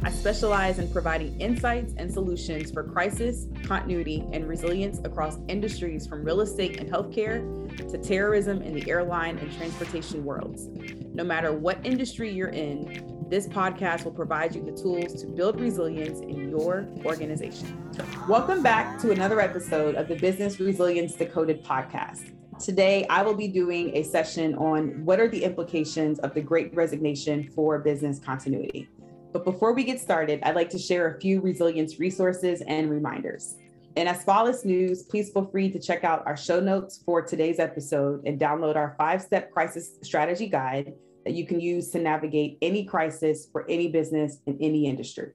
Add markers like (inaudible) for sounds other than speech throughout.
I specialize in providing insights and solutions for crisis, continuity, and resilience across industries from real estate and healthcare to terrorism in the airline and transportation worlds. No matter what industry you're in, this podcast will provide you the tools to build resilience in your organization. Welcome back to another episode of the Business Resilience Decoded podcast. Today, I will be doing a session on what are the implications of the great resignation for business continuity. But before we get started, I'd like to share a few resilience resources and reminders. And as Asfalis News, please feel free to check out our show notes for today's episode and download our five step crisis strategy guide that you can use to navigate any crisis for any business in any industry.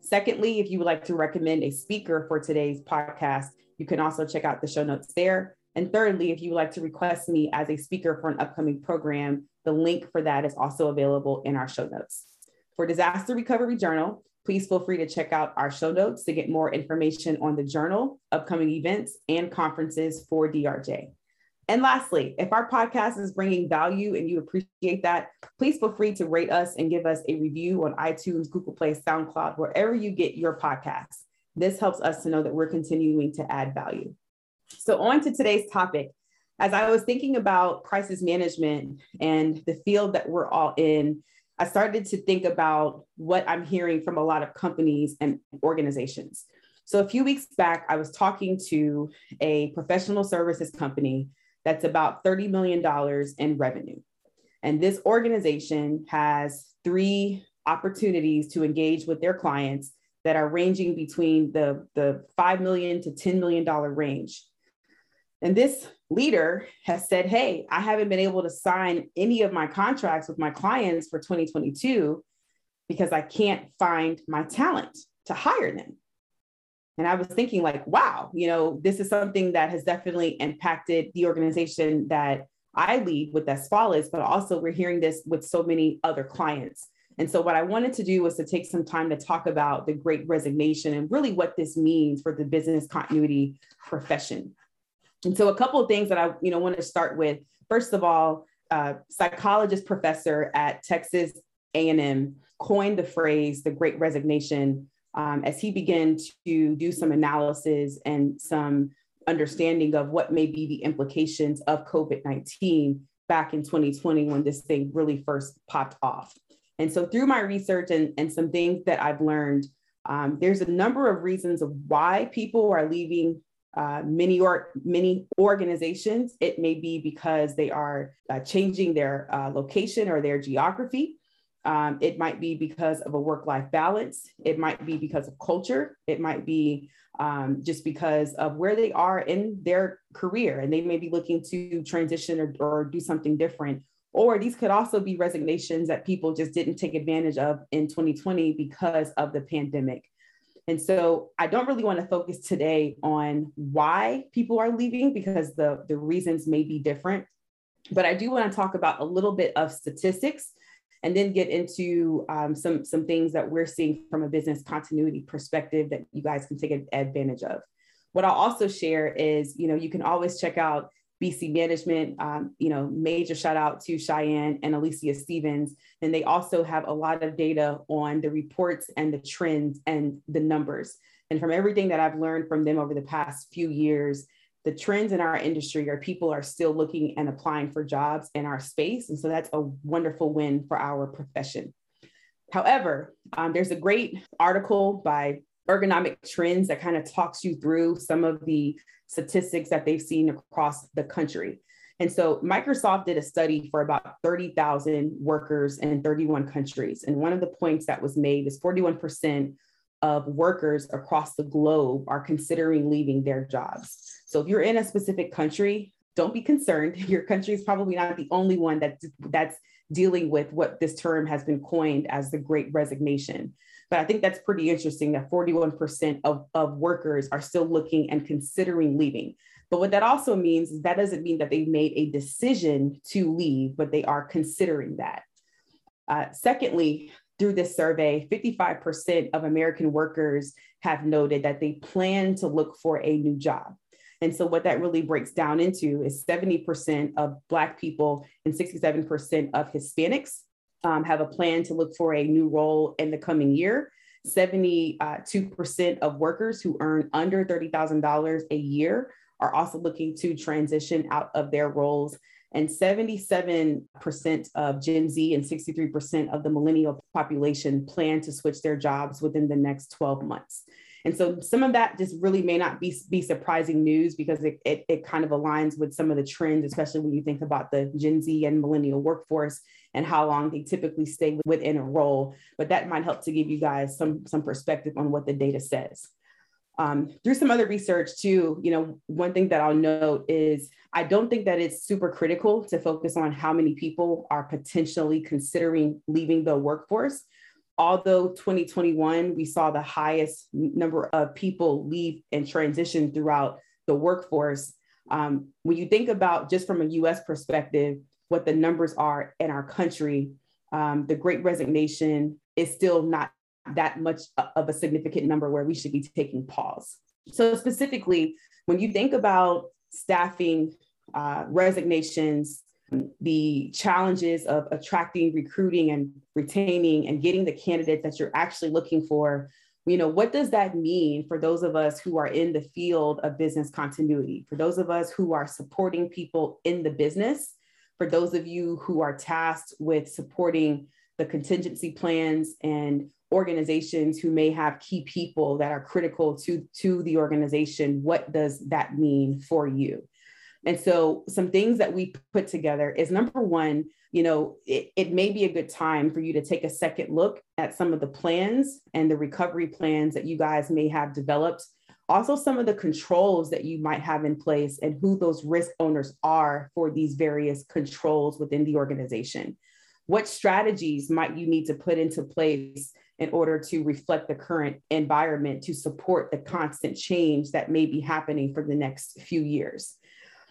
Secondly, if you would like to recommend a speaker for today's podcast, you can also check out the show notes there. And thirdly, if you would like to request me as a speaker for an upcoming program, the link for that is also available in our show notes. For Disaster Recovery Journal, Please feel free to check out our show notes to get more information on the journal, upcoming events, and conferences for DRJ. And lastly, if our podcast is bringing value and you appreciate that, please feel free to rate us and give us a review on iTunes, Google Play, SoundCloud, wherever you get your podcasts. This helps us to know that we're continuing to add value. So, on to today's topic. As I was thinking about crisis management and the field that we're all in, I started to think about what I'm hearing from a lot of companies and organizations. So a few weeks back, I was talking to a professional services company that's about $30 million in revenue. And this organization has three opportunities to engage with their clients that are ranging between the, the 5 million to $10 million range. And this leader has said, Hey, I haven't been able to sign any of my contracts with my clients for 2022 because I can't find my talent to hire them. And I was thinking, like, wow, you know, this is something that has definitely impacted the organization that I lead with Asfalis, but also we're hearing this with so many other clients. And so, what I wanted to do was to take some time to talk about the great resignation and really what this means for the business continuity profession. And so a couple of things that I, you know, want to start with. First of all, uh, psychologist professor at Texas A&M coined the phrase "the Great Resignation" um, as he began to do some analysis and some understanding of what may be the implications of COVID 19 back in 2020 when this thing really first popped off. And so, through my research and, and some things that I've learned, um, there's a number of reasons of why people are leaving uh, many or many organizations. It may be because they are uh, changing their uh, location or their geography. Um, it might be because of a work-life balance. It might be because of culture. It might be um, just because of where they are in their career, and they may be looking to transition or, or do something different. Or these could also be resignations that people just didn't take advantage of in 2020 because of the pandemic. And so I don't really want to focus today on why people are leaving because the, the reasons may be different. But I do want to talk about a little bit of statistics and then get into um, some, some things that we're seeing from a business continuity perspective that you guys can take advantage of. What I'll also share is, you know, you can always check out BC Management, um, you know, major shout out to Cheyenne and Alicia Stevens. And they also have a lot of data on the reports and the trends and the numbers. And from everything that I've learned from them over the past few years, the trends in our industry are people are still looking and applying for jobs in our space. And so that's a wonderful win for our profession. However, um, there's a great article by Ergonomic Trends that kind of talks you through some of the statistics that they've seen across the country. And so Microsoft did a study for about 30,000 workers in 31 countries. And one of the points that was made is 41% of workers across the globe are considering leaving their jobs. So if you're in a specific country, don't be concerned. (laughs) Your country is probably not the only one that's, that's dealing with what this term has been coined as the great resignation. But I think that's pretty interesting that 41% of, of workers are still looking and considering leaving. But what that also means is that doesn't mean that they've made a decision to leave, but they are considering that. Uh, secondly, through this survey, 55% of American workers have noted that they plan to look for a new job. And so, what that really breaks down into is 70% of Black people and 67% of Hispanics um, have a plan to look for a new role in the coming year. 72% of workers who earn under $30,000 a year are also looking to transition out of their roles. And 77% of Gen Z and 63% of the millennial population plan to switch their jobs within the next 12 months. And so some of that just really may not be, be surprising news because it, it, it, kind of aligns with some of the trends, especially when you think about the Gen Z and millennial workforce and how long they typically stay within a role. But that might help to give you guys some, some perspective on what the data says. Um, through some other research too, you know, one thing that I'll note is I don't think that it's super critical to focus on how many people are potentially considering leaving the workforce. Although 2021, we saw the highest number of people leave and transition throughout the workforce. Um, when you think about just from a US perspective, what the numbers are in our country, um, the great resignation is still not that much of a significant number where we should be taking pause. So, specifically, when you think about staffing, uh, resignations, the challenges of attracting, recruiting, and retaining and getting the candidates that you're actually looking for, you know, what does that mean for those of us who are in the field of business continuity, for those of us who are supporting people in the business, for those of you who are tasked with supporting the contingency plans and organizations who may have key people that are critical to, to the organization, what does that mean for you? And so, some things that we put together is number one, you know, it, it may be a good time for you to take a second look at some of the plans and the recovery plans that you guys may have developed. Also, some of the controls that you might have in place and who those risk owners are for these various controls within the organization. What strategies might you need to put into place in order to reflect the current environment to support the constant change that may be happening for the next few years.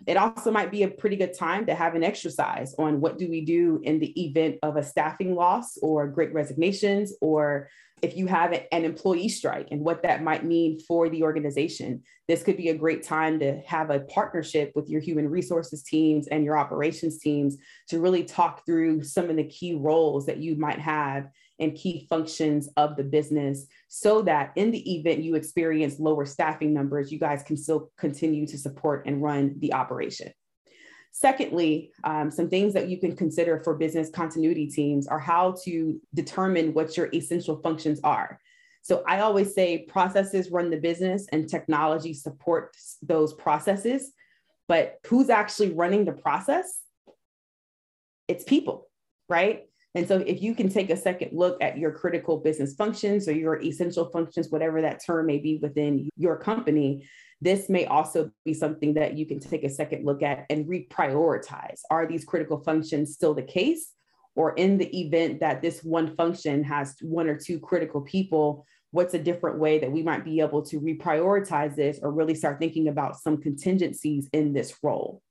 It also might be a pretty good time to have an exercise on what do we do in the event of a staffing loss or great resignations, or if you have an employee strike and what that might mean for the organization. This could be a great time to have a partnership with your human resources teams and your operations teams to really talk through some of the key roles that you might have and key functions of the business so that in the event you experience lower staffing numbers, you guys can still continue to support and run the operation. Secondly, um, some things that you can consider for business continuity teams are how to determine what your essential functions are. So I always say processes run the business and technology supports those processes, but who's actually running the process? It's people, right? And so if you can take a second look at your critical business functions or your essential functions, whatever that term may be within your company, this may also be something that you can take a second look at and reprioritize. Are these critical functions still the case? Or in the event that this one function has one or two critical people, what's a different way that we might be able to reprioritize this or really start thinking about some contingencies in this role?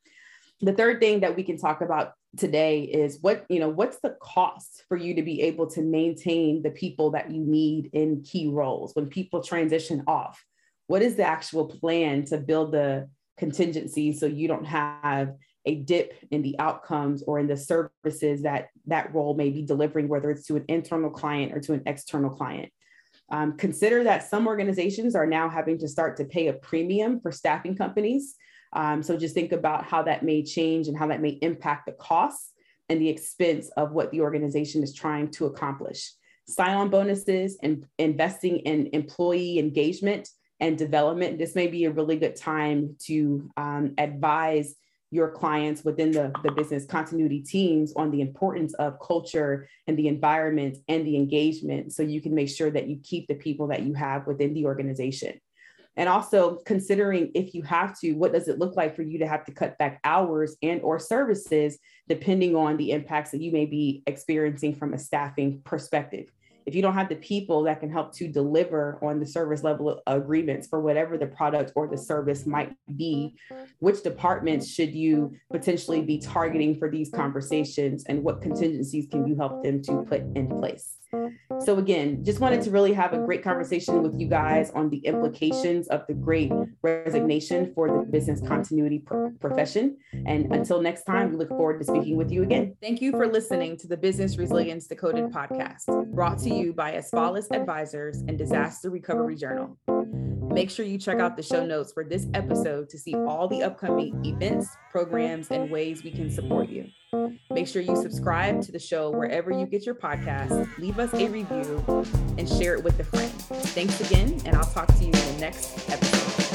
The third thing that we can talk about today is what you know what's the cost for you to be able to maintain the people that you need in key roles? When people transition off what is the actual plan to build the contingency so you don't have a dip in the outcomes or in the services that that role may be delivering whether it's to an internal client or to an external client? Um, consider that some organizations are now having to start to pay a premium for staffing companies um, so just think about how that may change and how that may impact the costs and the expense of what the organization is trying to accomplish. Sign on bonuses and investing in employee engagement and development. This may be a really good time to um, advise your clients within the, the business continuity teams on the importance of culture and the environment and the engagement so you can make sure that you keep the people that you have within the organization and also considering if you have to what does it look like for you to have to cut back hours and or services depending on the impacts that you may be experiencing from a staffing perspective if you don't have the people that can help to deliver on the service level agreements for whatever the product or the service might be, which departments should you potentially be targeting for these conversations and what contingencies can you help them to put in place? So, again, just wanted to really have a great conversation with you guys on the implications of the great resignation for the business continuity pro- profession. And until next time, we look forward to speaking with you again. Thank you for listening to the Business Resilience Decoded podcast, brought to you by Asfalis Advisors and Disaster Recovery Journal. Make sure you check out the show notes for this episode to see all the upcoming events, programs, and ways we can support you. Make sure you subscribe to the show wherever you get your podcasts, leave us a review, and share it with a friend. Thanks again, and I'll talk to you in the next episode.